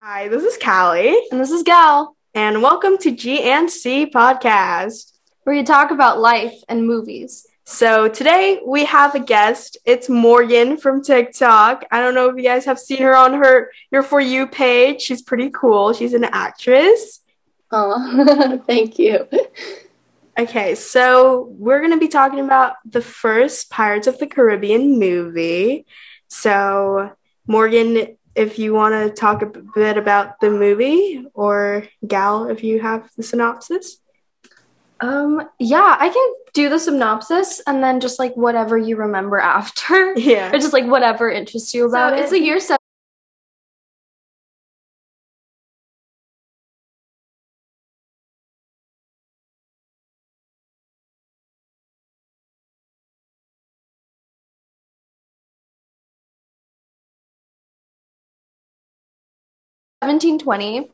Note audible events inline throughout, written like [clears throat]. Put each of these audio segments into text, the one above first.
Hi, this is Cali, And this is Gal, and welcome to G and C podcast. where you talk about life and movies. So today we have a guest. It's Morgan from TikTok. I don't know if you guys have seen her on her your for you page. She's pretty cool. She's an actress. Oh, [laughs] thank you. Okay, so we're gonna be talking about the first Pirates of the Caribbean movie. So Morgan, if you want to talk a bit about the movie, or Gal, if you have the synopsis. Um, yeah, I can do the synopsis and then just like whatever you remember [laughs] after, Yeah. or just like whatever interests you about So it. It's the year seven. Seventeen twenty,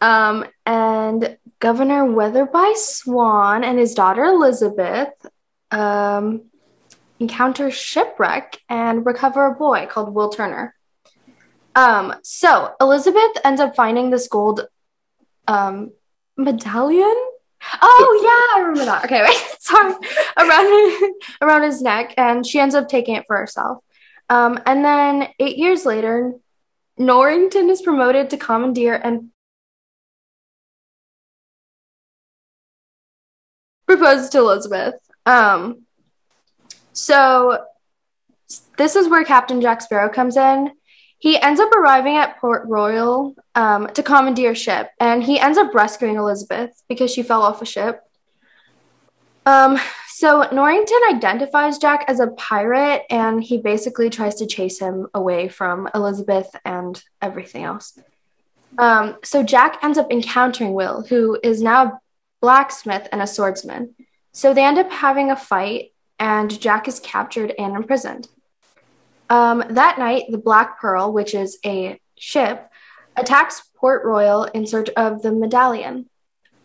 um, and Governor Weatherby Swann and his daughter Elizabeth um, encounter shipwreck and recover a boy called Will Turner. Um, so Elizabeth ends up finding this gold um, medallion. Oh yeah, I remember that. Okay, [laughs] wait, sorry. Around around his neck, and she ends up taking it for herself. Um, and then eight years later, Norrington is promoted to commandeer and proposes to Elizabeth. Um, so this is where Captain Jack Sparrow comes in. He ends up arriving at Port Royal um, to commandeer a ship, and he ends up rescuing Elizabeth because she fell off a ship. Um, so Norrington identifies Jack as a pirate, and he basically tries to chase him away from Elizabeth and everything else. Um, so Jack ends up encountering Will, who is now a blacksmith and a swordsman. So they end up having a fight, and Jack is captured and imprisoned. Um, that night, the Black Pearl, which is a ship, attacks Port Royal in search of the medallion.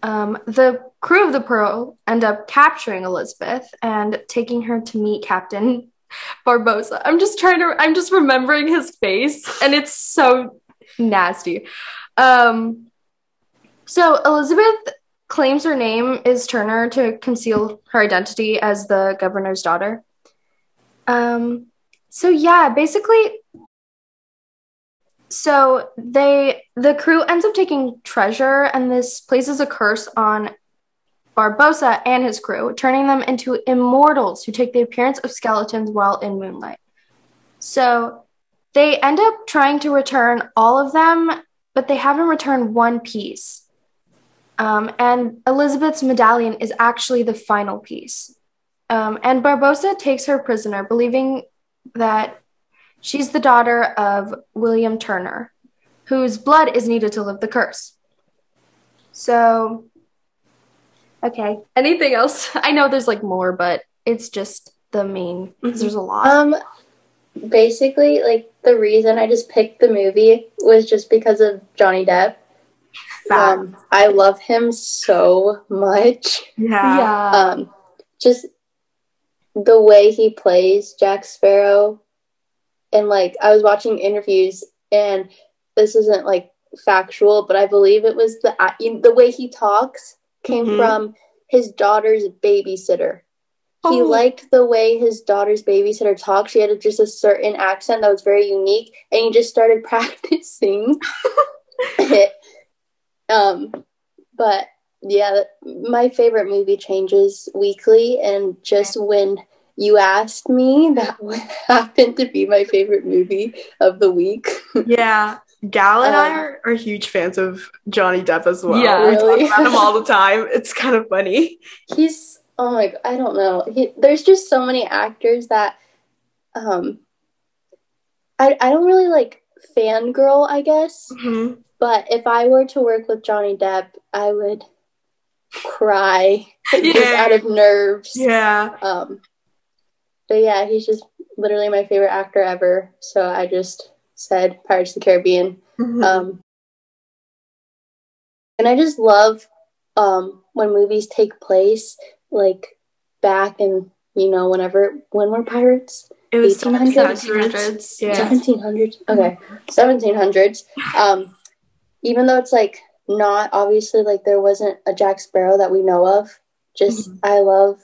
Um, the crew of the Pearl end up capturing Elizabeth and taking her to meet Captain [laughs] Barbossa. I'm just trying to, I'm just remembering his face, and it's so nasty. Um, so Elizabeth claims her name is Turner to conceal her identity as the governor's daughter. Um, so yeah, basically, so they the crew ends up taking treasure, and this places a curse on Barbossa and his crew, turning them into immortals who take the appearance of skeletons while in moonlight. So they end up trying to return all of them, but they haven't returned one piece. Um, and Elizabeth's medallion is actually the final piece. Um, and Barbossa takes her prisoner, believing that she's the daughter of William Turner, whose blood is needed to lift the curse. So, okay. Anything else? [laughs] I know there's like more, but it's just the main, 'cause there's a lot. Um, basically, like the reason I just picked the movie was just because of Johnny Depp. Um, I love him so much. Yeah. yeah. Um, just the way he plays Jack Sparrow, and like I was watching interviews, and this isn't like factual, but I believe it was the the way he talks came Mhm. from his daughter's babysitter. He Oh. liked the way his daughter's babysitter talked. She had just a certain accent that was very unique, and he just started [laughs] practicing it. Um, but yeah, my favorite movie changes weekly, and just when you asked me, that [laughs] would happen to be my favorite movie of the week. Yeah. Gal and I Um, are, are huge fans of Johnny Depp as well. Yeah. we talk about him all the [laughs] time. It's kind of funny. He's oh my, god, I don't know. He, there's just so many actors that, um, I I don't really like fangirl, I guess. Mhm. But if I were to work with Johnny Depp, I would cry [laughs] just Yeah. out of nerves. Yeah. Um, but yeah, he's just literally my favorite actor ever. So I just said Pirates of the Caribbean. Mhm. Um, and I just love um, when movies take place like back in you know whenever when we're pirates it was 1800s? 1700s. Yeah. 1700s okay 1700s um even though it's like not obviously like there wasn't a Jack Sparrow that we know of, just Mhm. I love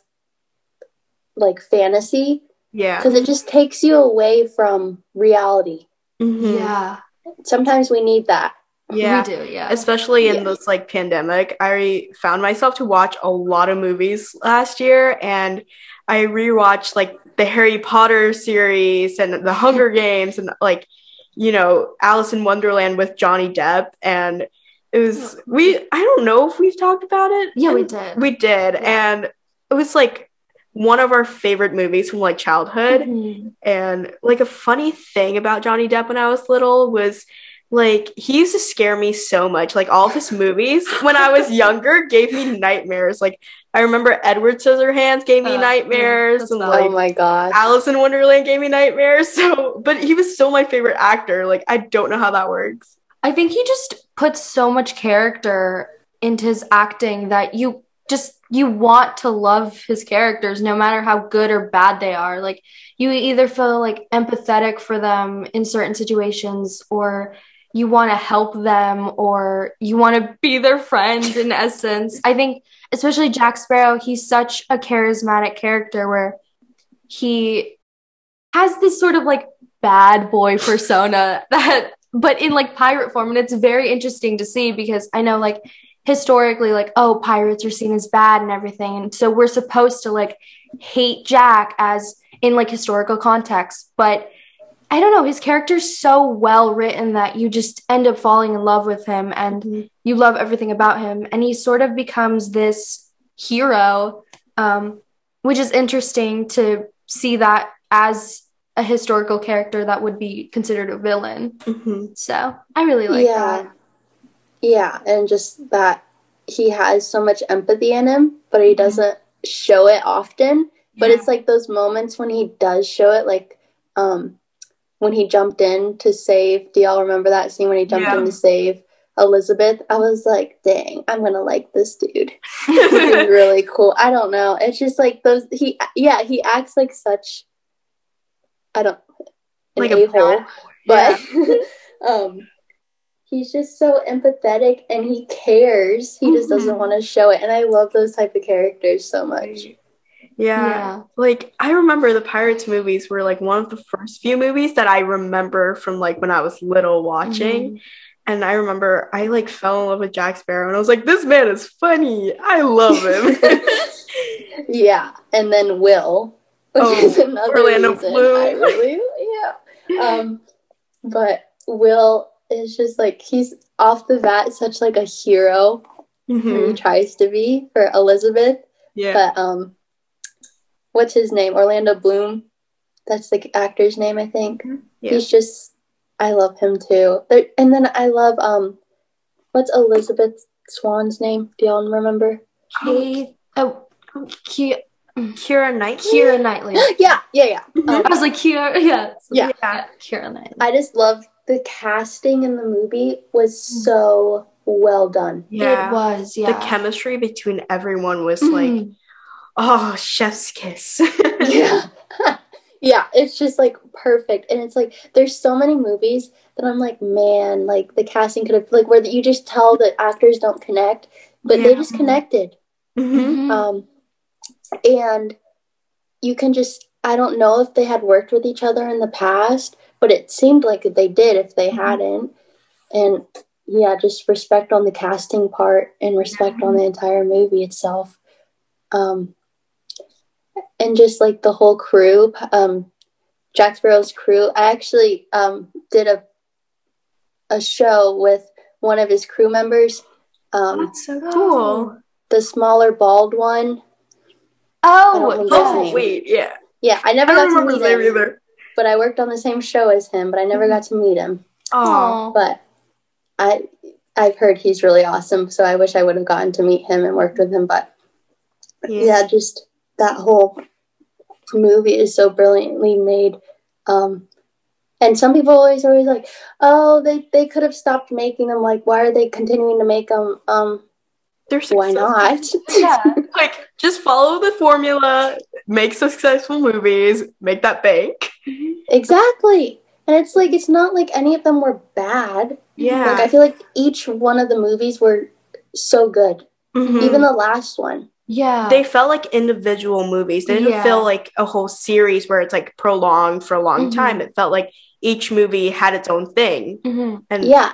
like fantasy Yeah. because it just takes you away from reality. Mhm. Yeah. Sometimes we need that. Yeah. We do, yeah. especially in Yeah. this like pandemic i found myself to watch a lot of movies last year and i rewatched like the harry potter series and the hunger [laughs] games and like you know alice in wonderland with johnny depp and it was we i don't know if we've talked about it Yeah, we did. we did Yeah. and it was like one of our favorite movies from like childhood Mhm. and like a funny thing about Johnny Depp when I was little was like he used to scare me so much. Like all of his movies [laughs] when I was younger gave me nightmares. Like I remember Edward Scissorhands gave me Uh, nightmares and like oh my gosh. Alice in Wonderland gave me nightmares. [laughs] So but he was still my favorite actor. Like I don't know how that works. I think he just puts so much character into his acting that you just you want to love his characters no matter how good or bad they are. Like you either feel like empathetic for them in certain situations or you want to help them or you want to be their friend in [laughs] essence. I think especially Jack Sparrow, he's such a charismatic character where he has this sort of like bad boy persona [laughs] that but in like pirate form and it's very interesting to see because i know like historically like oh pirates are seen as bad and everything. And so we're supposed to like hate jack as in like historical context. But i don't know his character's so well written that you just end up falling in love with him and you love everything about him. And he sort of becomes this hero um, which is interesting to see that as a historical character that would be considered a villain. Mhm. so i really like yeah. that Yeah, and just that he has so much empathy in him, but he doesn't show it often. But Yeah. it's like those moments when he does show it, like um, when he jumped in to save. Do y'all remember that scene when he jumped Yeah. in to save Elizabeth? I was like, dang, I'm gonna like this dude. He's [laughs] really cool. I don't know. It's just like those. He yeah, he acts like such. I don't like a hole but [laughs] um he's just so empathetic and he cares he just doesn't Mhm. want to show it and i love those type of characters so much Yeah. Yeah. Like I remember the Pirates movies were like one of the first few movies that I remember from like when I was little watching. And I remember I like fell in love with Jack Sparrow and I was like, this man is funny. I love him. [laughs] yeah and then will which Oh, is another Orlando reason Bloom. I really yeah [laughs] um but will is just like he's off the bat such like a hero Mhm. he tries to be for elizabeth Yeah. but um what's his name orlando bloom that's the actor's name i think Yeah. he's just i love him too there, and then i love um what's elizabeth swann's name do y'all remember Kate, oh, Ki- Keira Knightley. Keira [gasps] Knightley. yeah yeah yeah um, I was like Keira, yeah, Yeah. Yeah. Keira Knightley. i just love the casting in the movie was so well done Yeah. It was, yeah. The chemistry between everyone was Mhm. like, oh, chef's kiss. [laughs] yeah [laughs] yeah it's just like perfect and it's like there's so many movies that i'm like man like the casting could have like where you just tell that actors don't connect but they just connected Mhm. Mhm. um and you can just i don't know if they had worked with each other in the past but it seemed like they did if they Mhm. hadn't and yeah just respect on the casting part and respect on the entire movie itself um and just like the whole crew um jack sparrow's crew i actually um did a a show with one of his crew members um That's so cool. the smaller bald one Oh, I don't remember his Oh, wait, yeah. Yeah, I I never don't got to meet him, either. But I worked on the same show as him, but I never got to meet him. Oh, But I I've heard he's really awesome, so I wish I would have gotten to meet him and worked with him. But yeah, just that whole movie is so brilliantly made. Um, and some people always always like, oh, they they could have stopped making them. Like, why are they continuing to make them? Um, They're why not? [laughs] yeah. Like, just follow the formula, make successful movies, make that bank. exactly. and it's like it's not like any of them were bad. Yeah. Like I feel like each one of the movies were so good. Mhm. Even the last one. Yeah. they felt like individual movies. They didn't Yeah. feel like a whole series where it's like prolonged for a long Mhm. time. It felt like each movie had its own thing. Mhm. And Yeah.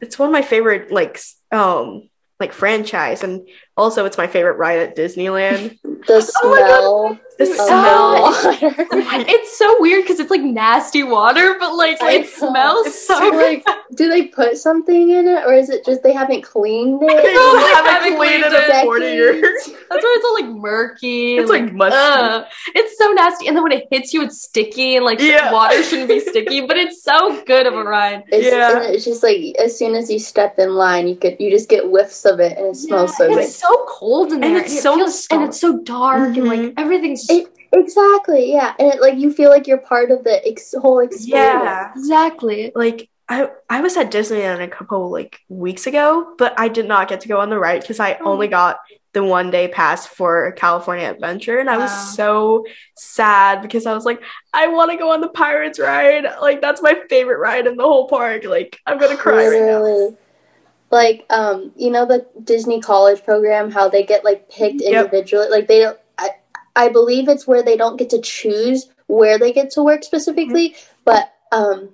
it's one of my favorite like um like franchise and also it's my favorite ride at Disneyland. The Oh smell The of smell. [laughs] it's so weird because it's like nasty water, but like I it know. smells It's so so, good. like, do they put something in it, or is it just they haven't cleaned [laughs] They it? just haven't haven't cleaned it cleaned in 40 years. [laughs] That's why it's all like murky. It's and, like musty. ugh. it's so nasty. And then when it hits you, it's sticky, and like Yeah. water shouldn't be sticky, but it's so good of a ride. It's, Yeah. it's just like as soon as you step in line, you could you just get whiffs of it, and it smells so good. it's so cold in And there, it's it so feels- and it's so dark, and like Mhm. everything's It, exactly, yeah, and it, like you feel like you're part of the ex- whole experience. Yeah. exactly. Like I I was at Disneyland a couple like weeks ago, but I did not get to go on the ride because I Oh. only got the one day pass for California Adventure, and I was Wow. so sad because I was like, I want to go on the Pirates ride. Like that's my favorite ride in the whole park. Like I'm gonna cry right now. Literally. Like, um, you know the Disney College program, how they get like picked Yep. individually. Like they, don't, I, I believe it's where they don't get to choose where they get to work specifically. But um,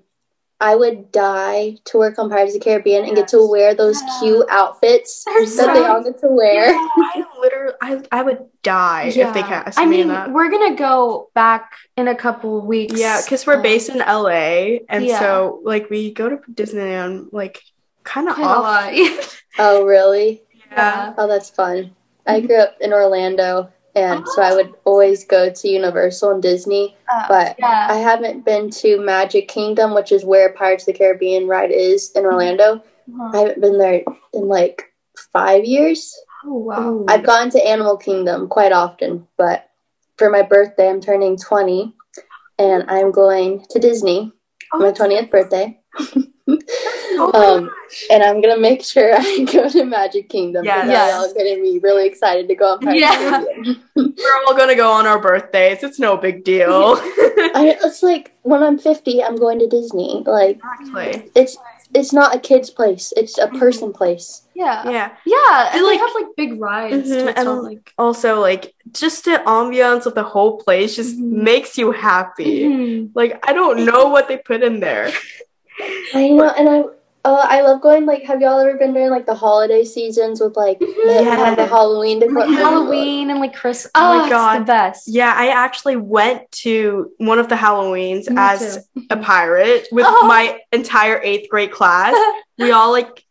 I would die to work on Pirates of the Caribbean and get to wear those cute outfits They're that so- they all get to wear. [laughs] I literally, I, I would die if they cast I me in mean, that. we're gonna go back in a couple weeks. Yeah, because we're based in LA, and yeah. so like we go to Disneyland like kind of quite a off. [laughs] Oh, really? Yeah. Oh, that's fun. I mm-hmm. grew up in Orlando, and so I oh. would always go to Universal and Disney. Uh, But yeah. I haven't been to Magic Kingdom, which is where Pirates of the Caribbean ride is in mm-hmm. Orlando. Uh-huh. I haven't been there in like five years. Oh wow. Oh. I've gone to Animal Kingdom quite often, but for my birthday, I'm turning 20 and I'm going to Disney Oh, for my that's- 20th birthday. [laughs] oh um, and I'm gonna make sure [laughs] I go to Magic Kingdom. Yes. because Yes. y'all gonna be really excited to go on Yeah. of the Caribbean. We're all gonna go on our birthdays. It's no big deal. [laughs] I, it's like when I'm 50, I'm going to Disney. Like exactly. it's it's not a kid's place; it's a person place. yeah. Yeah. Yeah. And like- they have like big rides. Mhm, too. And- not like Also, like just the ambiance of the whole place just Mhm. makes you happy. Mhm. Like I don't know what they put in there. I know, and I uh, I love going. Like, have y'all ever been during like the holiday seasons with like they have the Halloween decor? Halloween and like Christmas. Oh Oh, my it's God. the best. Yeah, I actually went to one of the Halloweens Me as too. a pirate with Oh. my entire eighth grade class. [laughs] we all like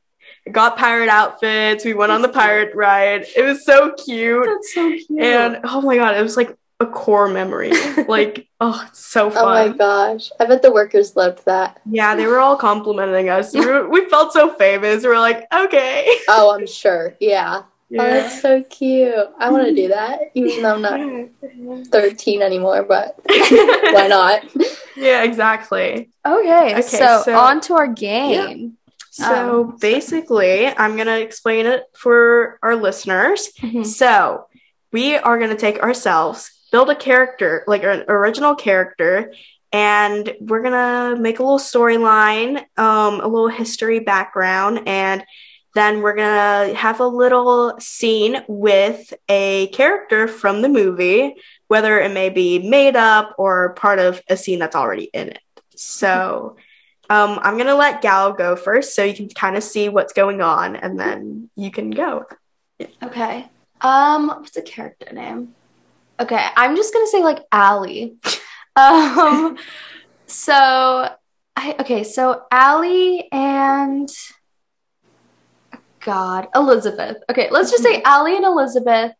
got pirate outfits. We went on the pirate ride. It was so cute. That's so cute. And oh my god, it was like a core memory. like, [laughs] oh, it's so fun. Oh my gosh! I bet the workers loved that. yeah, they were all complimenting us. We, were, we felt so famous. We were like, okay. [laughs] Oh, I'm sure. Yeah. Oh, Yeah. that's so cute. I want to do [laughs] that, even though I'm not 13 anymore. But why not? yeah, exactly. okay, Okay, so, so- on to our game. So Um, basically, I'm going to explain it for our listeners. Mhm. So, we are going to take ourselves, build a character, like an original character, and we're to make a little storyline, um, a little history background, and then we're to have a little scene with a character from the movie, whether it may be made up or part of a scene that's already in it. So, um, I'm to let Gal go first so you can kind of see what's going on, and then you can go. Okay. Um, what's the character name? Okay, I'm just gonna say like Allie. [laughs] um, so I okay, so Allie and God, Elizabeth. Okay, let's just say Allie and Elizabeth.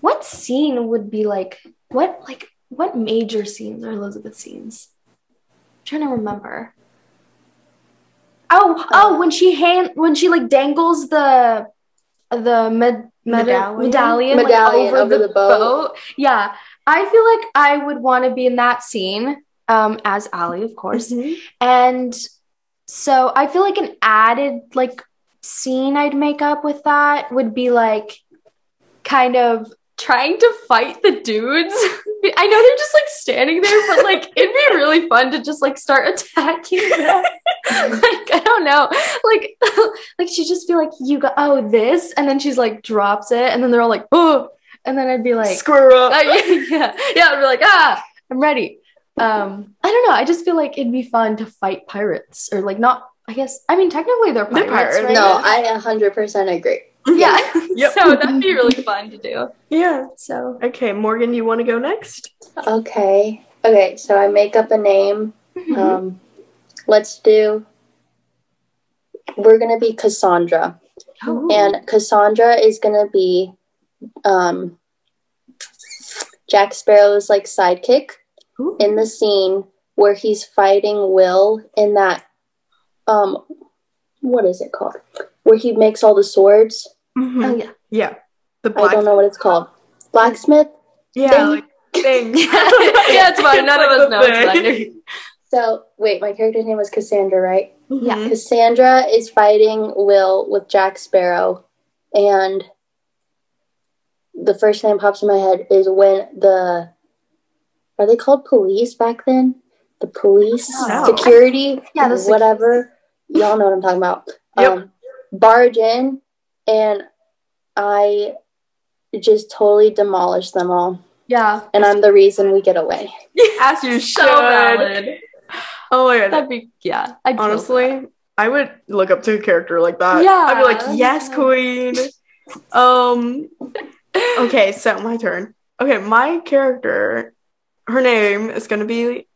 What scene would be like? What like what major scenes are Elizabeth scenes? I'm trying to remember. Oh, oh, when she hand when she like dangles the the med, med- Medallion? medallion, like, over, over the, the boat. boat. Yeah, I feel like I would want to be in that scene um, as Ali, of course, and so I feel like an added like scene I'd make up with that would be like kind of trying to fight the dudes. [laughs] I know they're just like standing there, but like it'd be really fun to just like start attacking them. [laughs] like I don't know, like [laughs] like she'd just be like, "You got oh this," and then she's like drops it, and then they're all like, "Oh," and then I'd be like, Screw up. uh, yeah, yeah, yeah, I'd be like, "Ah, I'm ready." Um, I don't know. I just feel like it'd be fun to fight pirates, or like not. I guess I mean technically they're They're pirates, pirates. right? No, I 100% agree. Yeah. [laughs] Yep. [laughs] so that'd be really fun to do. Yeah. So Okay, Morgan, you want to go next? Okay. Okay, so I make up a name. Um, let's do. We're gonna be Cassandra, Oh. and Cassandra is gonna be um, Jack Sparrow's like sidekick Ooh. in the scene where he's fighting Will in that um, what is it called? Where he makes all the swords. Mhm. oh yeah. Yeah. The I don't know what it's called. Blacksmith. Yeah, thing. like thing. [laughs] [laughs] yeah, it's fine. None of us know the it's thing. binary. [laughs] So wait, my character's name was Cassandra, right? Yeah. Mhm. Cassandra is fighting Will with Jack Sparrow, and the first thing that pops in my head is when the are they called police back then? The police security, Yeah, the sec- whatever. Y'all know what I'm talking about. Yep. Um, barge in, and I just totally demolished them all, Yeah. and I'm the reason we get away. [laughs] As you So should. valid. Oh my god. That'd be yeah. I'd Honestly, I would look up to a character like that. Yeah. I'd be like, yes, queen. um [laughs] Okay, so my turn. Okay, my character, her name is gonna be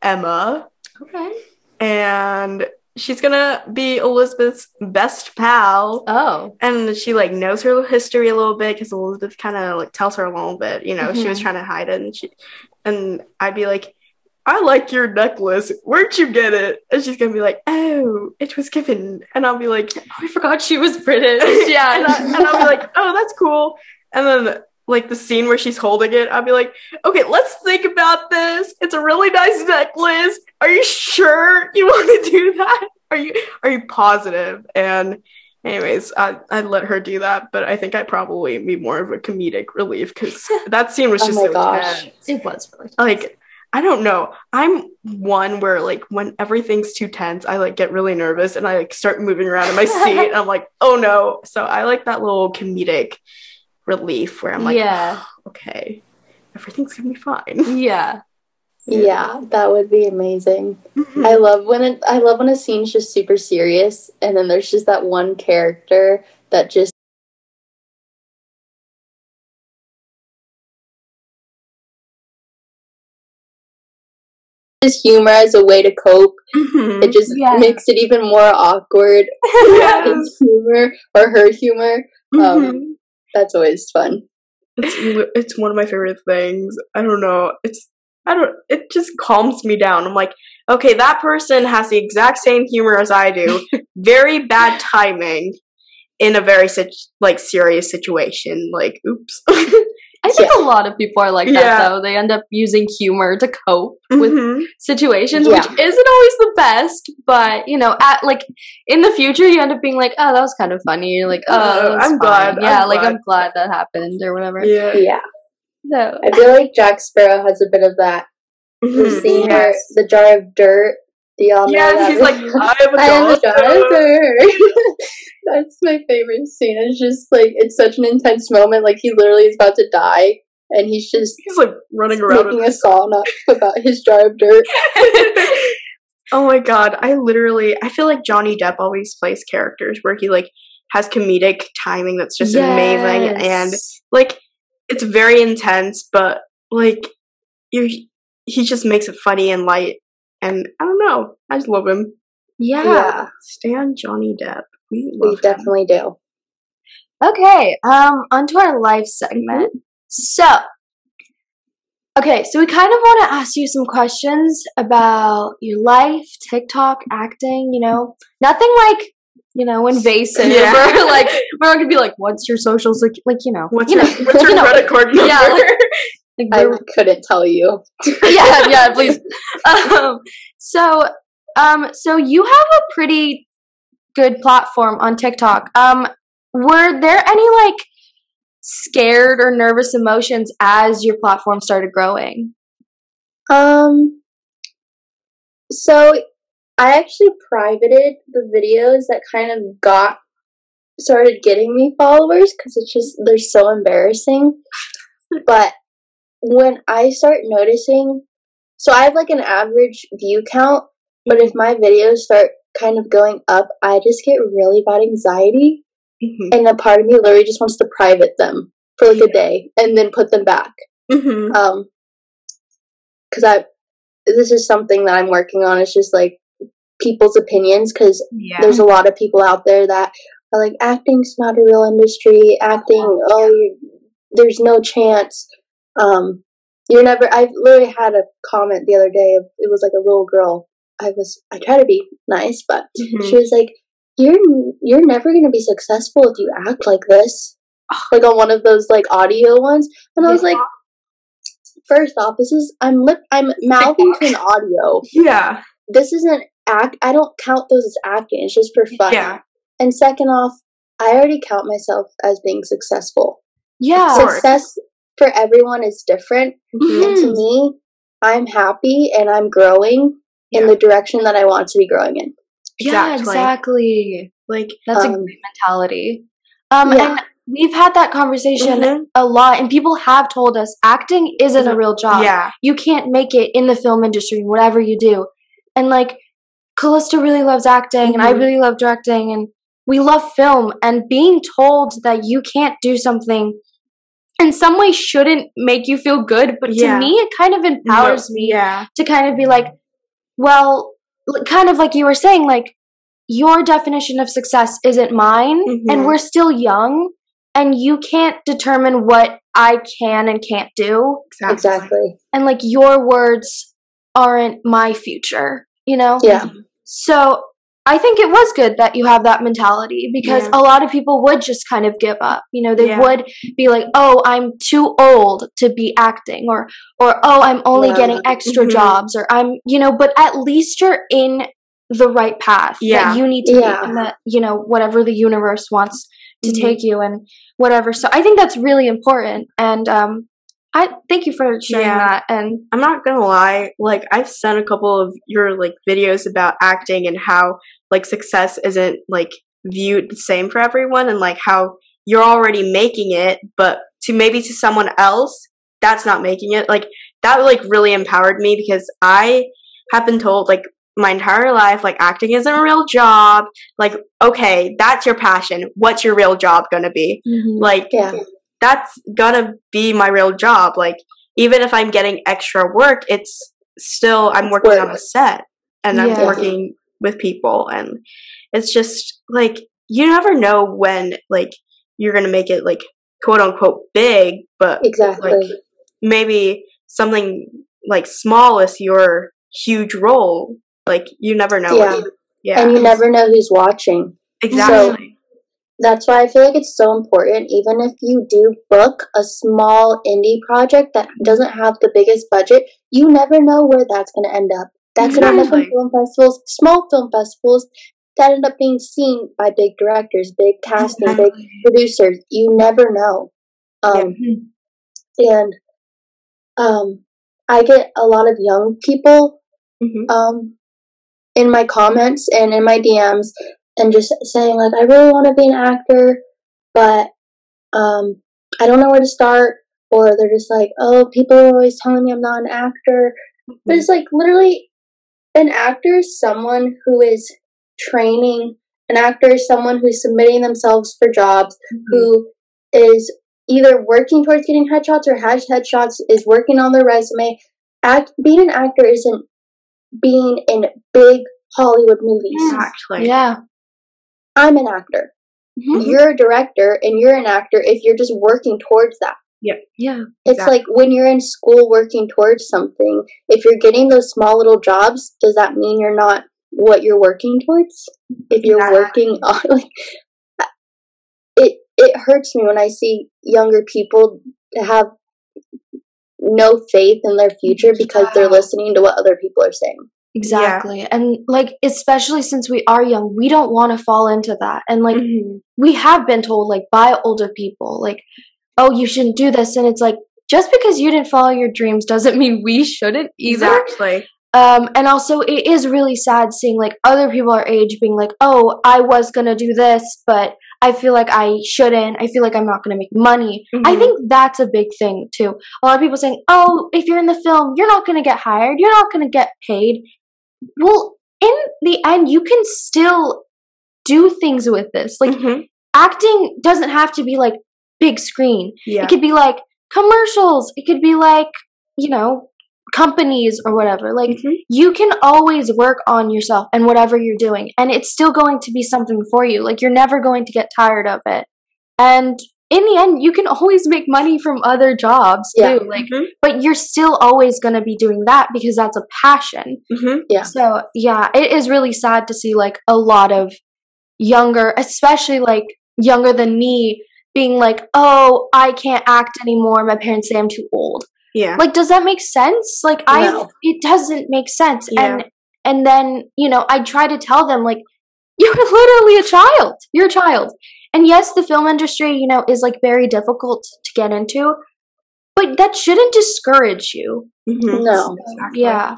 Emma. Okay. and she's gonna be Elizabeth's best pal. Oh. And she like knows her history a little bit because Elizabeth kind of like tells her a little bit. You know, she was Mhm. trying to hide it, and she, and I'd be like, "I like your necklace. Where'd you get it?" And she's gonna be like, "Oh, it was given." And I'll be like, Oh, I forgot she was British. [laughs] Yeah. and, I, and I'll be like, [laughs] "Oh, that's cool." And then like the scene where she's holding it, I'll be like, "Okay, let's think about this. It's a really nice necklace. Are you sure you [laughs] want to do that? Are you are you positive?" And anyways, I I'd let her do that, but I think I'd probably be more of a comedic relief because [laughs] that scene was Oh just my so gosh. tense. it was really Like I don't know. I'm one where like when everything's too tense, I like get really nervous and I like start moving around in my [laughs] seat and I'm like, oh no. So I like that little comedic relief where I'm like, Yeah. Oh, okay, everything's gonna be fine. Yeah. Yeah, that would be amazing. Mhm. I love when it, I love when a scene's just super serious, and then there's just that one character that just just humor as a way to cope. Mhm. It just Yeah. makes it even more awkward. Yes. [laughs] His humor or her humor. Mhm. Um, That's always fun. it's it's one of my favorite things. I don't know. It's I don't. It just calms me down. I'm like, okay, that person has the exact same humor as I do. [laughs] very bad timing in a very sit- like serious situation. Like, oops. [laughs] I think a lot of people are like that Yeah. though. They end up using humor to cope with Mhm. situations, Yeah. which isn't always the best. But you know, at like in the future, you end up being like, "Oh, that was kind of funny." You're like, "Oh, Uh, I'm fine." glad, Yeah, I'm like glad. I'm glad that happened or whatever. Yeah. Yeah, So I feel like Jack Sparrow has a bit of that. The scene [laughs] where Yes. the jar of dirt. Do y'all know Yes, that? he's like, I am a a doctor." driver. [laughs] That's my favorite scene. It's just like it's such an intense moment. Like he literally is about to die, and he's just He's like running around. making a song up about his jar of dirt. [laughs] oh my god, I literally I feel like Johnny Depp always plays characters where he like has comedic timing that's just amazing and like it's very intense, but like you he just makes it funny and light and I don't know. I just love him. yeah. Yeah, Stan Johnny Depp. We we definitely do. Okay, um, onto our life segment. So, okay, so we kind of want to ask you some questions about your life, TikTok, acting. You know, nothing like you know invasive Yeah. or [laughs] like we're gonna be like, "What's your socials?" Like, like you know, What's you your know, what's your you know, credit card number? Yeah, like- [laughs] like I couldn't tell you. [laughs] yeah, yeah, please. Um, so, um, so you have a pretty good platform on TikTok. Um, were there any like scared or nervous emotions as your platform started growing? Um, so I actually privated the videos that kind of got started getting me followers because it's just they're so embarrassing. [laughs] but when I start noticing, so I have like an average view count, but if my videos start kind of going up, I just get really bad anxiety, Mhm. and a part of me literally just wants to private them for like a day and then put them back. Mhm. Um, because I this is something that I'm working on. It's just like people's opinions because Yeah. there's a lot of people out there that are like acting's not a real industry. Acting, oh, you, there's no chance. Um, you're never. I literally had a comment the other day. Of, it was like a little girl. I was. I try to be nice, but Mhm. she was like, "You're you're never gonna be successful if you act like this." Like on one of those like audio ones, and I was Yeah. like, first off, this is I'm lip I'm mouthing to an [laughs] audio. Yeah. This isn't act. I don't count those as acting. It's just for fun. Yeah. And second off, I already count myself as being successful. Yeah. Success for everyone is different, Mhm. and to me, I'm happy and I'm growing in the direction that I want to be growing in. Yeah, Exactly. exactly. Like That's a Um, great mentality. Um, yeah. and we've had that conversation Mhm. a lot, and people have told us acting isn't a Mhm. real job. yeah. You can't make it in the film industry, whatever you do. And like, Calista really loves acting, and I Mhm. really love directing, and we love film. And being told that you can't do something in some way shouldn't make you feel good, but Yeah. to me, it kind of empowers No, me Yeah. to kind of be like, well, kind of like you were saying, like, your definition of success isn't mine, Mhm. and we're still young, and you can't determine what I can and can't do. Exactly. And like, your words aren't my future, you know? Yeah. So I think it was good that you have that mentality because Yeah. a lot of people would just kind of give up. You know, they Yeah. would be like, "Oh, I'm too old to be acting," or or "Oh, I'm only getting extra Mhm. jobs," or "I'm," you know, but at least you're in the right path Yeah. that you need to Yeah. be and that, you know, whatever the universe wants to Mhm. take you and whatever. So I think that's really important and um I thank you for sharing Yeah. that and I'm not gonna lie, like I've seen a couple of your like videos about acting and how like success isn't like viewed the same for everyone and like how you're already making it, but to maybe to someone else that's not making it. Like that like really empowered me because I have been told like my entire life like acting isn't a real job. Like, okay, that's your passion. What's your real job gonna be? Mm-hmm. Like Yeah. That's gonna be my real job. Like even if I'm getting extra work, it's still I'm working on a set and I'm working with people and it's just like you never know when like you're gonna make it like quote unquote big, but Exactly. like maybe something like small is your huge role. Like you never know. Yeah. yeah. and you never know who's watching. exactly. That's why I feel like it's so important, even if you do book a small indie project that doesn't have the biggest budget, you never know where that's going to end up. That could end up in film festivals, small film festivals that end up being seen by big directors, big casting, big producers. You never know. Um, And um, I get a lot of young people Mhm. um, in my comments and in my DMs and just saying like I really want to be an actor, but um, I don't know where to start. Or they're just like, oh, people are always telling me I'm not an actor. But it's like literally, an actor is someone who is training. An actor is someone who's submitting themselves for jobs, who is either working towards getting headshots or has headshots, is working on their resume. Act being an actor isn't being in big Hollywood movies. Exactly. yeah. I'm an actor. Mhm. You're a director and you're an actor if you're just working towards that. Yeah. Yeah. It's Exactly. like when you're in school working towards something, if you're getting those small little jobs, does that mean you're not what you're working towards? If you're Exactly. working [laughs] on like it it hurts me when I see younger people have no faith in their future because they're listening to what other people are saying. Exactly. And like especially since we are young, we don't want to fall into that. And like Mhm. we have been told like by older people like oh, you shouldn't do this. And it's like, just because you didn't follow your dreams doesn't mean we shouldn't either. Exactly. Um, and also, it is really sad seeing like other people our age being like, "Oh, I was gonna do this, but I feel like I shouldn't. I feel like I'm not gonna make money." I Mhm. think that's a big thing too. A lot of people saying, "Oh, if you're in the film, you're not gonna get hired. You're not gonna get paid." Well, in the end, you can still do things with this. Like Mhm. acting doesn't have to be like big screen. yeah. It could be like commercials. It could be like, you know, companies or whatever. Like Mhm. you can always work on yourself and whatever you're doing and it's still going to be something for you. Like you're never going to get tired of it. And in the end, you can always make money from other jobs too. Yeah. Like Mhm. but you're still always going to be doing that because that's a passion. Mhm. Yeah. So, yeah, it is really sad to see like a lot of younger, especially like younger than me, being like, "Oh, I can't act anymore. My parents say I'm too old." Yeah. Like, does that make sense? Like, I No. it doesn't make sense. Yeah. And and then you know, I try to tell them like, "You're [laughs] literally a child. You're a child." And yes, the film industry, you know, is like very difficult to get into, but that shouldn't discourage you. Mhm. No. Exactly. Yeah.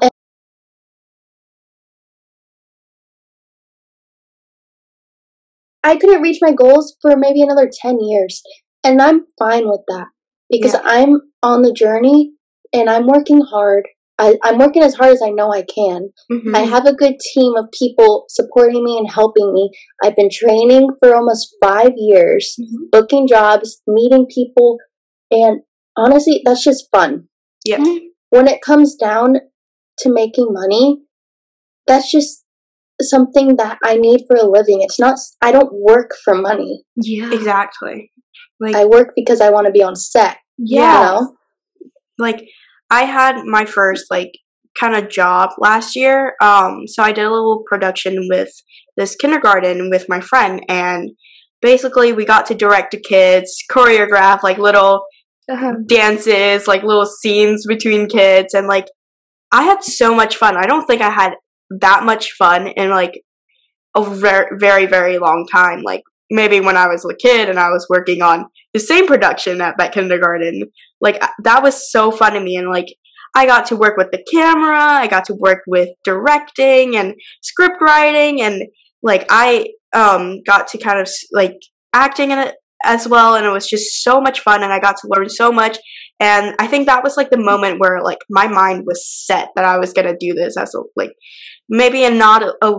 I couldn't reach my goals for maybe another 10 years. And I'm fine with that because Yeah. I'm on the journey and I'm working hard. I, I'm working as hard as I know I can. Mhm. I have a good team of people supporting me and helping me. I've been training for almost five years, Mhm. booking jobs, meeting people, and honestly, that's just fun. Yeah. When it comes down to making money, that's just something that I need for a living. It's not, I don't work for money. Yeah. Exactly. Like I work because I want to be on set. Yeah. You know? like I had my first like kind of job last year. Um so I did a little production with this kindergarten with my friend and basically we got to direct the kids, choreograph like little Uh-huh. dances, like little scenes between kids and like I had so much fun. I don't think I had that much fun in like a very very very long time. Like maybe when I was a kid and I was working on the same production at that kindergarten. Like that was so fun to me and like I got to work with the camera, I got to work with directing and script writing and like I um got to kind of like acting in it as well and it was just so much fun and I got to learn so much and I think that was like the moment where like my mind was set that I was gonna do this as a like maybe a not a, a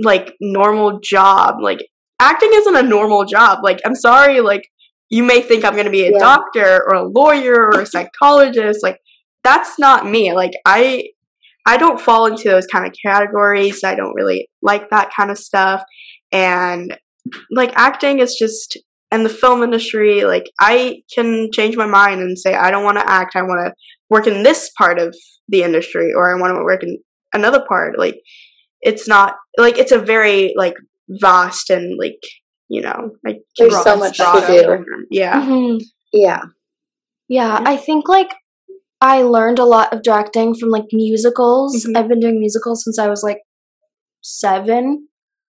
like normal job. Like acting isn't a normal job. Like I'm sorry, like you may think I'm gonna be a Yeah. doctor or a lawyer or a psychologist. Like that's not me. Like I I don't fall into those kind of categories. I don't really like that kind of stuff. And like acting is just in the film industry, like I can change my mind and say I don't want to act. I want to work in this part of the industry or I want to work in another part. Like it's not like it's a very like vast and like you know like There's so much to do. term. Yeah. Mhm. Yeah. Yeah, I think like I learned a lot of directing from like musicals. Mhm. I've been doing musicals since I was like seven.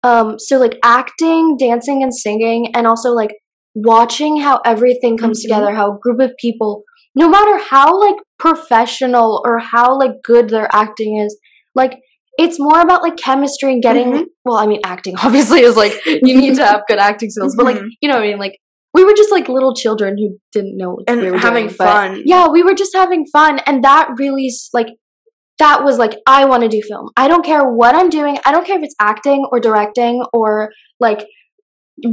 Um, so like acting, dancing, and singing, and also like watching how everything comes Mhm. together, how a group of people, no matter how like professional or how like good their acting is, like it's more about like chemistry and getting. Mhm. Well, I mean, acting [laughs] obviously is like you need to have good acting skills, but like Mhm. you know what I mean, like. We were just like little children who didn't know what And we were having doing, fun. yeah, we were just having fun, and that really like that was like I want to do film. I don't care what I'm doing. I don't care if it's acting or directing or like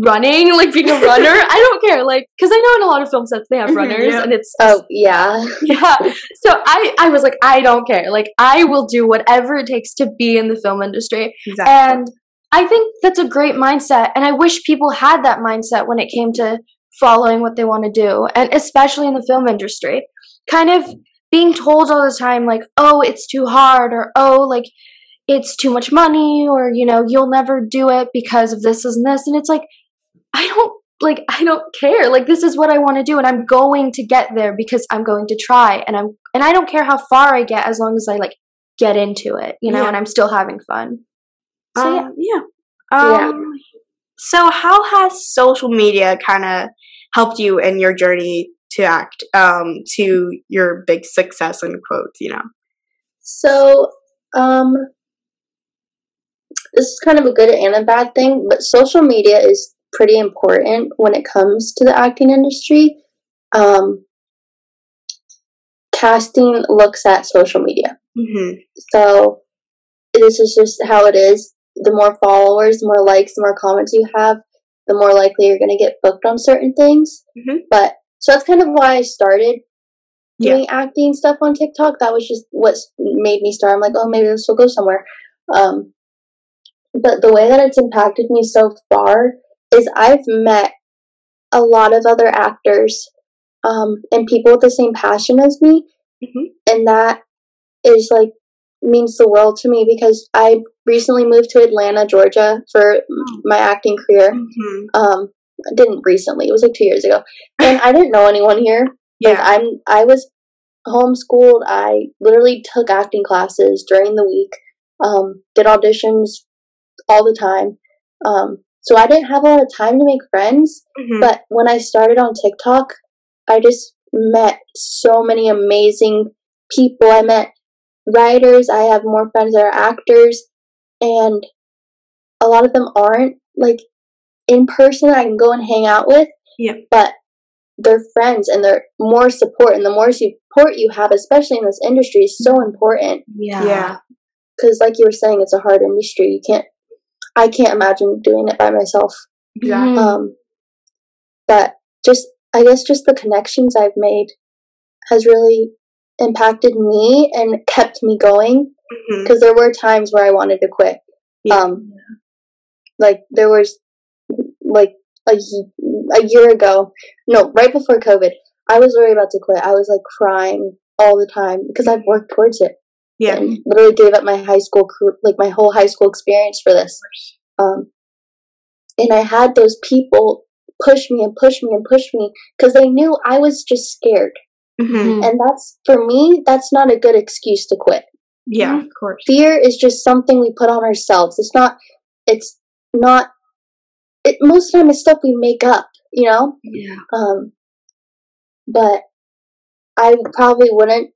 running, like being a runner. [laughs] I don't care, like because I know in a lot of film sets they have [laughs] runners, yeah. and it's Oh, yeah. [laughs] yeah. So I I was like I don't care. Like I will do whatever it takes to be in the film industry. Exactly. And I think that's a great mindset. And I wish people had that mindset when it came to following what they want to do. And especially in the film industry. Kind of being told all the time, like, oh, it's too hard, or oh, like, it's too much money, or, you know, you'll never do it because of this and this. And it's like, I don't. Like I don't care. Like this is what I want to do and I'm going to get there because I'm going to try and I'm and I don't care how far I get as long as I like get into it, you know, Yeah. and I'm still having fun. So yeah. Um, yeah. Um, So, how has social media kind of helped you in your journey to act um, to your big success in quotes? You know. So, um, this is kind of a good and a bad thing, but social media is pretty important when it comes to the acting industry. Um, casting looks at social media. Mm-hmm. So this is just how it is. The more followers, the more likes, the more comments you have, the more likely you're going to get booked on certain things. Mhm. But so that's kind of why I started doing acting stuff on TikTok. That was just what made me start. I'm like, oh, maybe this will go somewhere. Um, but the way that it's impacted me so far is I've met a lot of other actors um, and people with the same passion as me, Mhm. and that is like means the world to me because I recently moved to Atlanta, Georgia, for my acting career. Mm-hmm. Um, I didn't recently; it was like two years ago, and I didn't know anyone here. [laughs] Like Yeah. I'm, I was homeschooled. I literally took acting classes during the week. Um, did auditions all the time. Um, so I didn't have a lot of time to make friends. Mhm. But when I started on TikTok, I just met so many amazing people. I met writers. I have more friends that are actors, and a lot of them aren't like in person. that I can go and hang out with. Yeah. But they're friends, and they're more support. And the more support you have, especially in this industry, is so important. Yeah. Yeah. Because, like you were saying, it's a hard industry. You can't. I can't imagine doing it by myself. Exactly. Mhm. Um, but just, I guess, just the connections I've made has really impacted me and kept me going. Because there were times where I wanted to quit. Yeah. Um, like there was, like a a year ago, no, right before COVID, I was worried about to quit. I was like crying all the time because I've worked towards it Yeah. and literally gave up my high school like my whole high school experience for this um and i had those people push me and push me and push me because they knew i was just scared Mhm. Mhm. and that's for me that's not a good excuse to quit Yeah. Of course. fear is just something we put on ourselves it's not it's not it most of the time it's stuff we make up you know Yeah. um but i probably wouldn't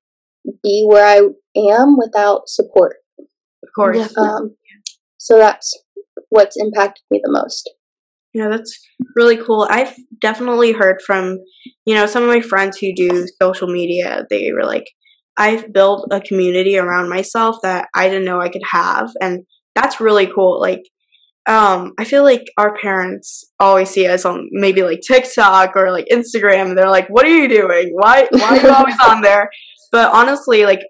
be where i am without support Of course. Yeah. Um, so that's what's impacted me the most. Yeah, that's really cool. I've definitely heard from, you know, some of my friends who do social media. They were like, I've built a community around myself that I didn't know I could have. And that's really cool. Like, um, I feel like our parents always see us on maybe like TikTok or like Instagram. And they're like, what are you doing? Why, why are you [laughs] always on there? But honestly, like,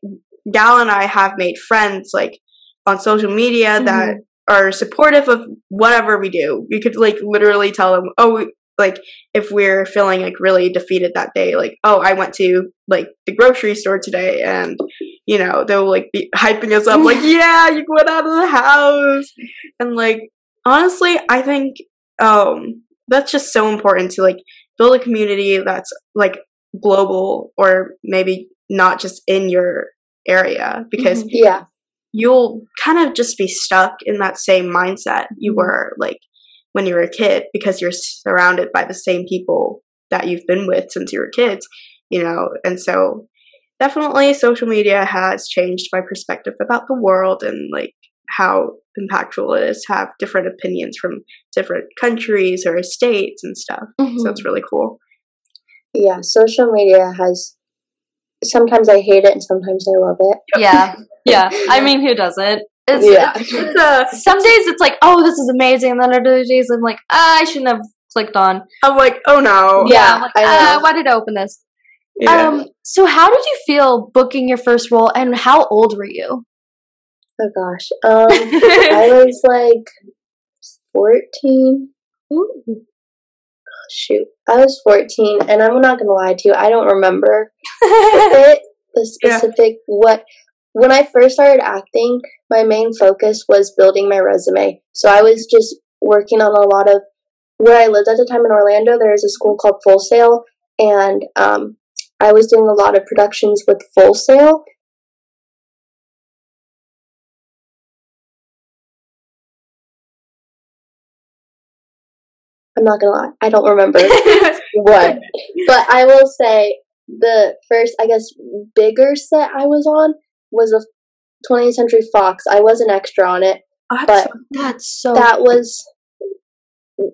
Gal and I have made friends like on social media that are supportive of whatever we do. We could like literally tell them, oh, we, like if we're feeling like really defeated that day, like, oh, I went to like the grocery store today, and you know they'll like be hyping us up, like, [laughs] yeah, you went out of the house, and like honestly, I think um that's just so important to like build a community that's like global or maybe not just in your area because Mhm. Yeah, you'll kind of just be stuck in that same mindset you Mhm. were like when you were a kid because you're surrounded by the same people that you've been with since you were kids, you know. And so definitely social media has changed my perspective about the world and like how impactful it is to have different opinions from different countries or states and stuff. Mhm. So it's really cool. yeah. Social media has. Sometimes I hate it, and sometimes I love it. yeah. [laughs] Yeah. I mean, who doesn't? It's, Yeah. It's uh, some days it's like, oh, this is amazing, and then other days I'm like, ah, I shouldn't have clicked on. I'm like, oh no. Yeah, I'm like, I know. ah, why did I open this? Yeah. Um, so how did you feel booking your first role, and how old were you? Oh gosh, um, I [laughs] was like fourteen. Shoot, I was fourteen, and I'm not gonna lie to you. I don't remember it, the [laughs] Yeah. specific what. When I first started acting, my main focus was building my resume. So I was just working on a lot of where I lived at the time in Orlando. There is a school called Full Sail, and um, I was doing a lot of productions with Full Sail. I'm not gonna lie, I don't remember [laughs] what, but I will say the first, I guess, bigger set I was on was a 20th Century Fox. I was an extra on it, but That's so that was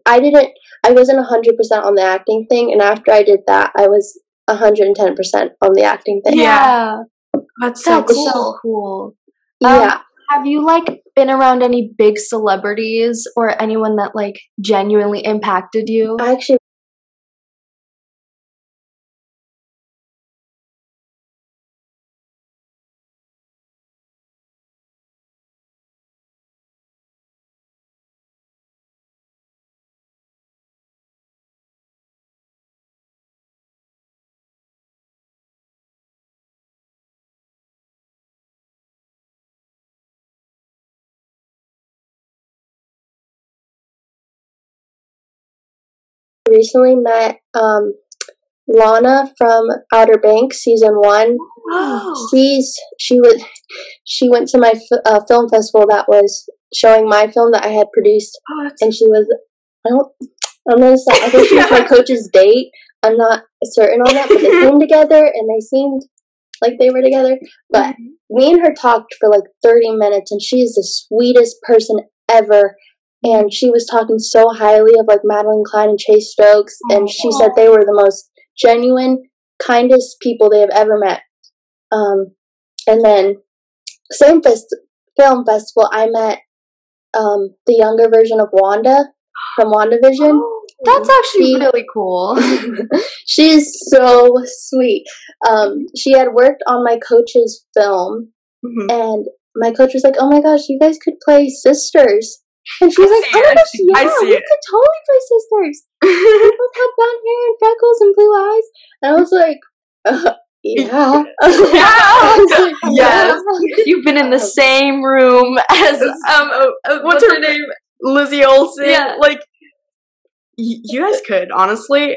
I didn't I wasn't 100% on the acting thing and after I did that I was 110% on the acting thing. yeah. That's so That's cool. so cool. Um, Yeah. Have you like been around any big celebrities or anyone that like genuinely impacted you? I actually recently met um Lana from Outer Banks season 1. Oh. She's she was she went to my f- uh, film festival that was showing my film that I had produced Oh, and she was I don't I'm gonna say I think she was my [laughs] coach's date. I'm not certain on that, but they came together and they seemed like they were together. But me and her talked for like 30 minutes and she is the sweetest person ever. And she was talking so highly of like Madelyn Cline and Chase Stokes, and she said they were the most genuine, kindest people they have ever met. Um, and then same fest- film festival, I met um, the younger version of Wanda from WandaVision. That's actually She- really cool. [laughs] [laughs] she is so sweet. Um, she had worked on my coach's film, Mhm. and my coach was like, "Oh my gosh, you guys could play sisters." And she was I like, see "Oh my it. gosh, I yeah, see we it. could totally play sisters. We [laughs] both have blonde hair and freckles and blue eyes." And I was like, uh, "Yeah, [laughs] [laughs] I was like, Yes. "Yeah." You've been in the same room as um uh, uh, What's her name? Lizzie Olsen. Yeah. Like, y- you guys could honestly.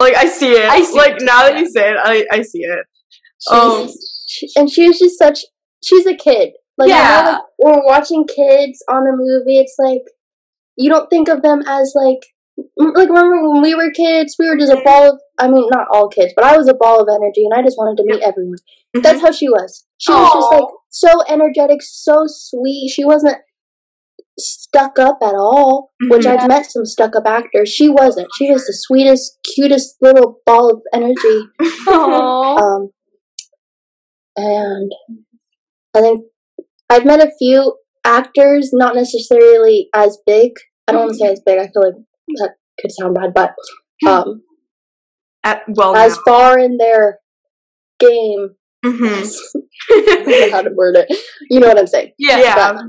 Like, I see it. I see like it, now that you say it, I I see it. She's- Um, she, and she was just such. She's a kid. Like, Yeah. know, like we're watching kids on a movie, it's like you don't think of them as like like remember when we were kids, we were just a ball of. I mean, not all kids, but I was a ball of energy, and I just wanted to meet everyone. Mhm. That's how she was. She was just like so energetic, so sweet. She wasn't stuck up at all, which Mhm. I've met some stuck up actors. She wasn't. She was the sweetest, cutest little ball of energy. [laughs] Aw. [laughs] Um, and I think I've met a few actors, not necessarily as big. I don't want to say as big. I feel like that could sound bad, but um, At, well, as now. far in their game, Mhm. [laughs] I don't know how to word it. You know what I'm saying? yeah. yeah. But,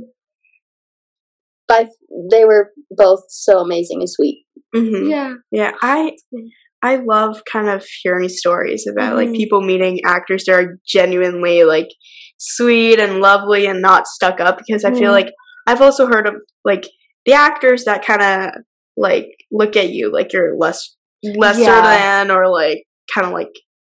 but they were both so amazing and sweet. Mhm. Yeah. Yeah, I I love kind of hearing stories about like Mhm. people meeting actors that are genuinely like sweet and lovely and not stuck up because I feel Mhm. like I've also heard of like the actors that kind of like look at you like you're less lesser Yeah. than or like kind of like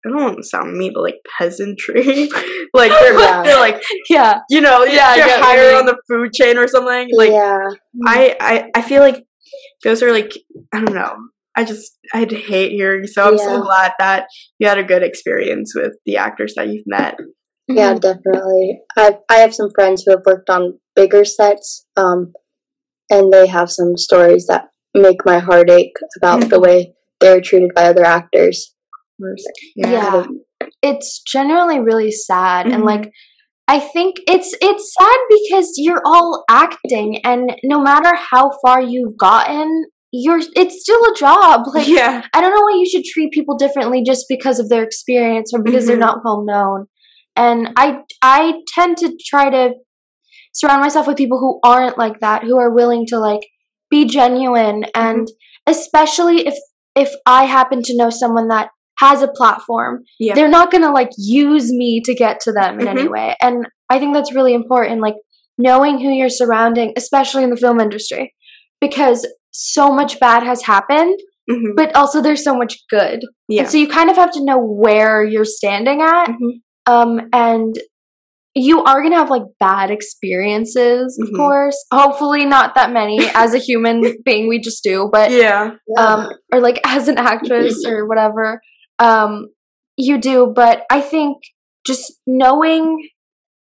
I don't want to sound mean, but like peasantry. [laughs] like they're, Yeah. they're like Yeah. you know Yeah, you're higher on the food chain or something. Like yeah, I, I I feel like those are like I don't know. I just I'd hate hearing. So I'm Yeah. so glad that you had a good experience with the actors that you've met. Yeah, definitely. I I have some friends who have worked on bigger sets, um, and they have some stories that make my heart ache about the way they're treated by other actors. Yeah. Yeah. it's generally really sad and Mhm. like i think it's it's sad because you're all acting and no matter how far you've gotten you're it's still a job [laughs] like yeah. i don't know why you should treat people differently just because of their experience or because Mhm. they're not well known and i i tend to try to surround myself with people who aren't like that who are willing to like be genuine and especially if if i happen to know someone that has a platform Yeah. they're not going to like use me to get to them in any Mhm. way and i think that's really important like knowing who you're surrounding especially in the film industry because so much bad has happened Mhm. but also there's so much good Yeah. and so you kind of have to know where you're standing at Mhm. Um and you are gonna have like bad experiences, of Mhm. course. Hopefully, not that many. [laughs] As a human being, we just do, but Yeah. um, or like [laughs] as an actress or [clears throat] whatever, um, you do. But I think just knowing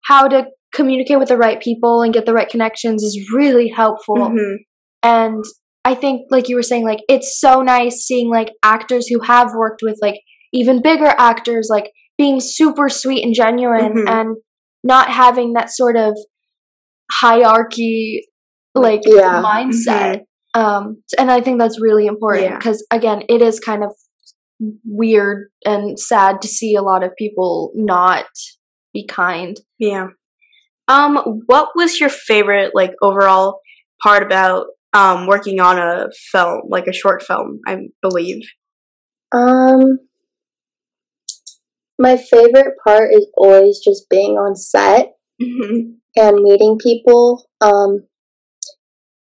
how to communicate with the right people and get the right connections is really helpful. Mhm. And I think, like you were saying, like it's so nice seeing like actors who have worked with like even bigger actors, like being super sweet and genuine Mhm. and not having that sort of hierarchy like Yeah. mindset. Um, and I think that's really important Yeah. because again, it is kind of weird and sad to see a lot of people not be kind. Yeah. Um, what was your favorite like overall part about um working on a film, like a short film, I believe? Um, my favorite part is always just being on set Mhm. and meeting people. Um,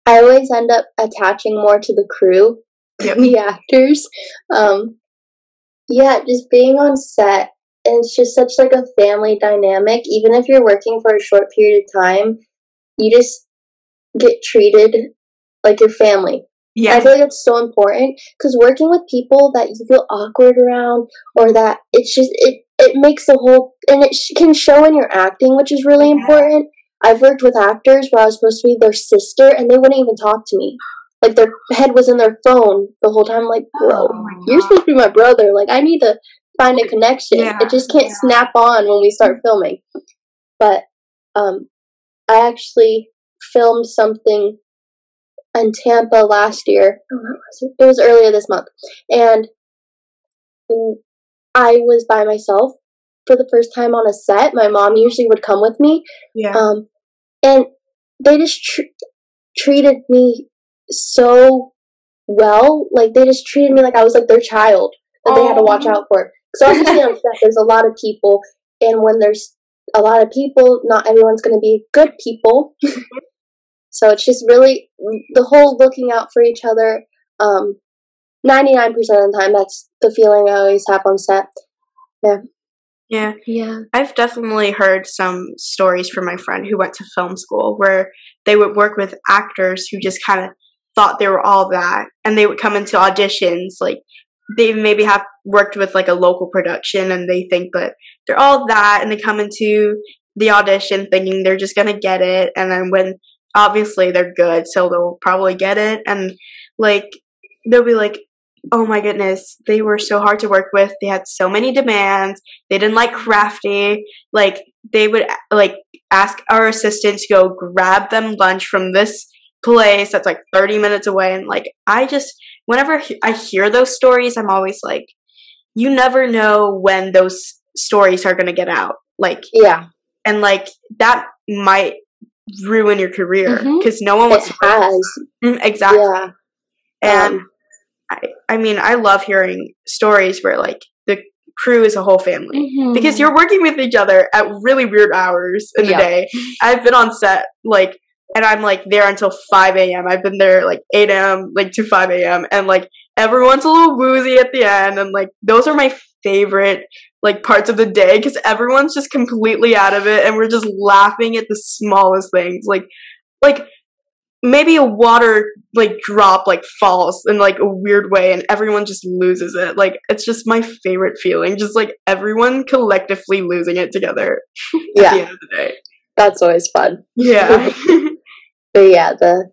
I always end up attaching more to the crew Yep. than the actors. Um, yeah, just being on set. And it's just such like a family dynamic. Even if you're working for a short period of time, you just get treated like your family. I feel like it's so important because working with people that you feel awkward around or that it's just it it makes the whole and it sh- can show in your acting, which is really Yeah. important. I've worked with actors where I was supposed to be their sister and they wouldn't even talk to me. Like their head was in their phone the whole time. Like, bro, Oh you're supposed to be my brother. Like, I need to find a connection. Yeah. It just can't Yeah. snap on when we start filming. But um, I actually filmed something in Tampa last year. Oh, was it? It was earlier this month, and I was by myself for the first time on a set. My mom usually would come with me, Yeah. um, and they just tr- treated me so well. Like they just treated me like I was like their child that they had to watch out for. So obviously on set, there's a lot of people, and when there's a lot of people, not everyone's going to be good people. So it's just really the whole looking out for each other. Um, 99% of the time, that's the feeling I always have on set. yeah. Yeah. I've definitely heard some stories from my friend who went to film school where they would work with actors who just kind of thought they were all that and they would come into auditions like they maybe have worked with like a local production and they think that they're all that and they come into the audition thinking they're just going to get it and then when obviously they're good so they'll probably get it. And like they'll be like oh my goodness they were so hard to work with. They had so many demands. They didn't like crafty. Like they would like ask our assistant to go grab them lunch from this place that's like 30 minutes away. And like i just whenever i hear those stories i'm always like you never know when those stories are going to get out. Like Yeah, and like that might ruin your career because no one it wants to has. Mm, exactly Yeah. and Um, I, I mean i love hearing stories where like the crew is a whole family Mhm. because you're working with each other at really weird hours in the Yeah. day. I've been on set like, and I'm like there until 5 a.m. I've been there like 8 a.m. like to 5 a.m. and like everyone's a little woozy at the end, and like those are my favorite like parts of the day because everyone's just completely out of it, and we're just laughing at the smallest things, like like maybe a water like drop like falls in like a weird way and everyone just loses it like it's just my favorite feeling just like everyone collectively losing it together [laughs] at the yeah, end of the day that's always fun. yeah [laughs] [laughs] But yeah, the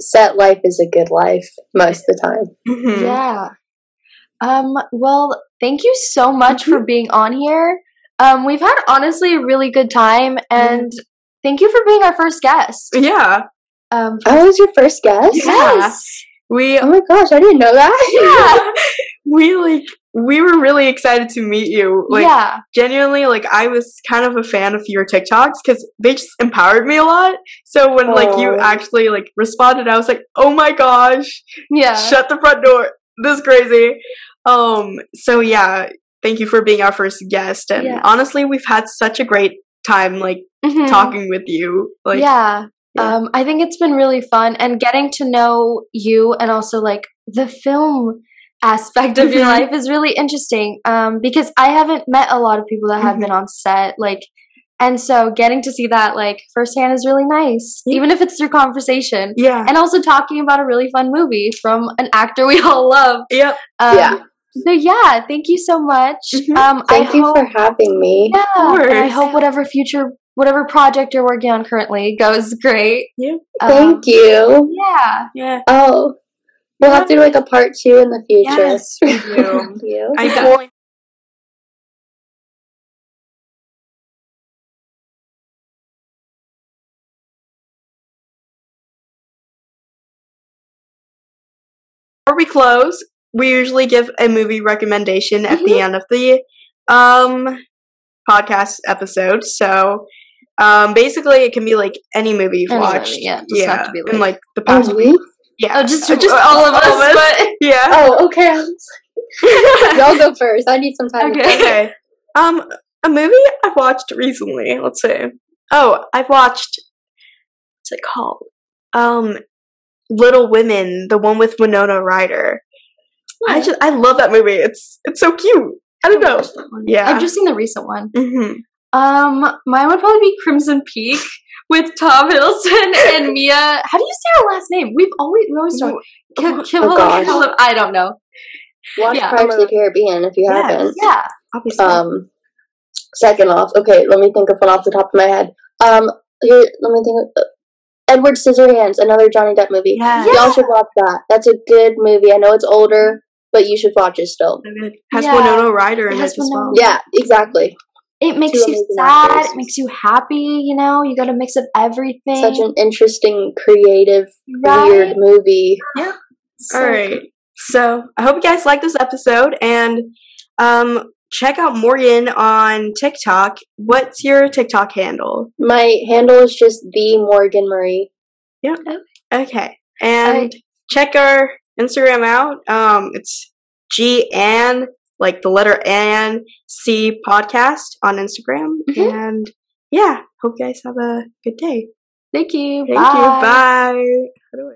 set life is a good life most of the time. Mhm. Yeah. Um, well, thank you so much for [laughs] being on here. Um, we've had honestly a really good time and thank you for being our first guest. yeah Um, I was your first guest. yes. we Oh my gosh, I didn't know that. [laughs] Yeah. [laughs] we like we were really excited to meet you like yeah. genuinely like i was kind of a fan of your tiktoks because they just empowered me a lot so when like you actually like responded i was like oh my gosh Yeah. shut the front door. This is crazy. Um, so yeah, thank you for being our first guest. And Yeah. honestly, we've had such a great time like Mhm. talking with you. Like yeah. yeah. Um, I think it's been really fun and getting to know you and also like the film aspect of your Mhm. life is really interesting. Um, because I haven't met a lot of people that have Mhm. been on set, like, And so getting to see that like firsthand is really nice, Yeah. even if it's through conversation. Yeah. And also talking about a really fun movie from an actor we [laughs] all love. Yep. Um, Yeah. So yeah, thank you so much. Mhm. Um, Thank I you hope, for having me. yeah, and I hope whatever future, whatever project you're working on currently goes great. Yeah. Um, Thank you. Yeah. Yeah. Oh, we'll have to do like a part two in the future. Yes, we [laughs] do. Thank you. I definitely. Before we close, we usually give a movie recommendation at the end of the um podcast episode. So um basically it can be like any movie you've Any movie, watched. yeah, it have to be, in like- like the past Oh, week. Yeah. Oh, just [laughs] just all of us. But [laughs] yeah. Oh, okay. [laughs] Y'all go first. I need some time. Okay. okay. Um, a movie I've watched recently. Let's see. Oh, I've watched. What's it called? Um, Little Women, the one with Winona Ryder. I just I love that movie. It's it's so cute. I don't know. Yeah. I've just seen the recent one. hmm Um, mine would probably be Crimson Peak with Tom Hiddleston [laughs] and Mia. How do you say her last name? We've always we always talk. Kim, Kim, Oh, gosh. Kim- I don't know. Watch Yeah. Pirates of the Caribbean if you Yes. haven't. Yeah. Obviously. Um, second off, okay, let me think of one off the top of my head. Um, here, let me think. Of, Edward Scissorhands, another Johnny Depp movie. yeah. Y'all should watch that. That's a good movie. I know it's older, but you should watch it still. So good. Has Yeah. Winona Ryder in It it as well. Winona- Yeah, exactly. It makes Two you sad. actors. It makes you happy. You know, you got a mix of everything. Such an interesting, creative, right? weird movie. [sighs] So All right. So I hope you guys like this episode and um check out Morgan on TikTok. What's your TikTok handle? My handle is just the Morgan Marie. Yeah. Okay. And check our Instagram out. Um, it's G and like the letter N C podcast on Instagram. Mhm. And yeah, hope you guys have a good day. Thank you. Thank Bye. you. Bye. How do I-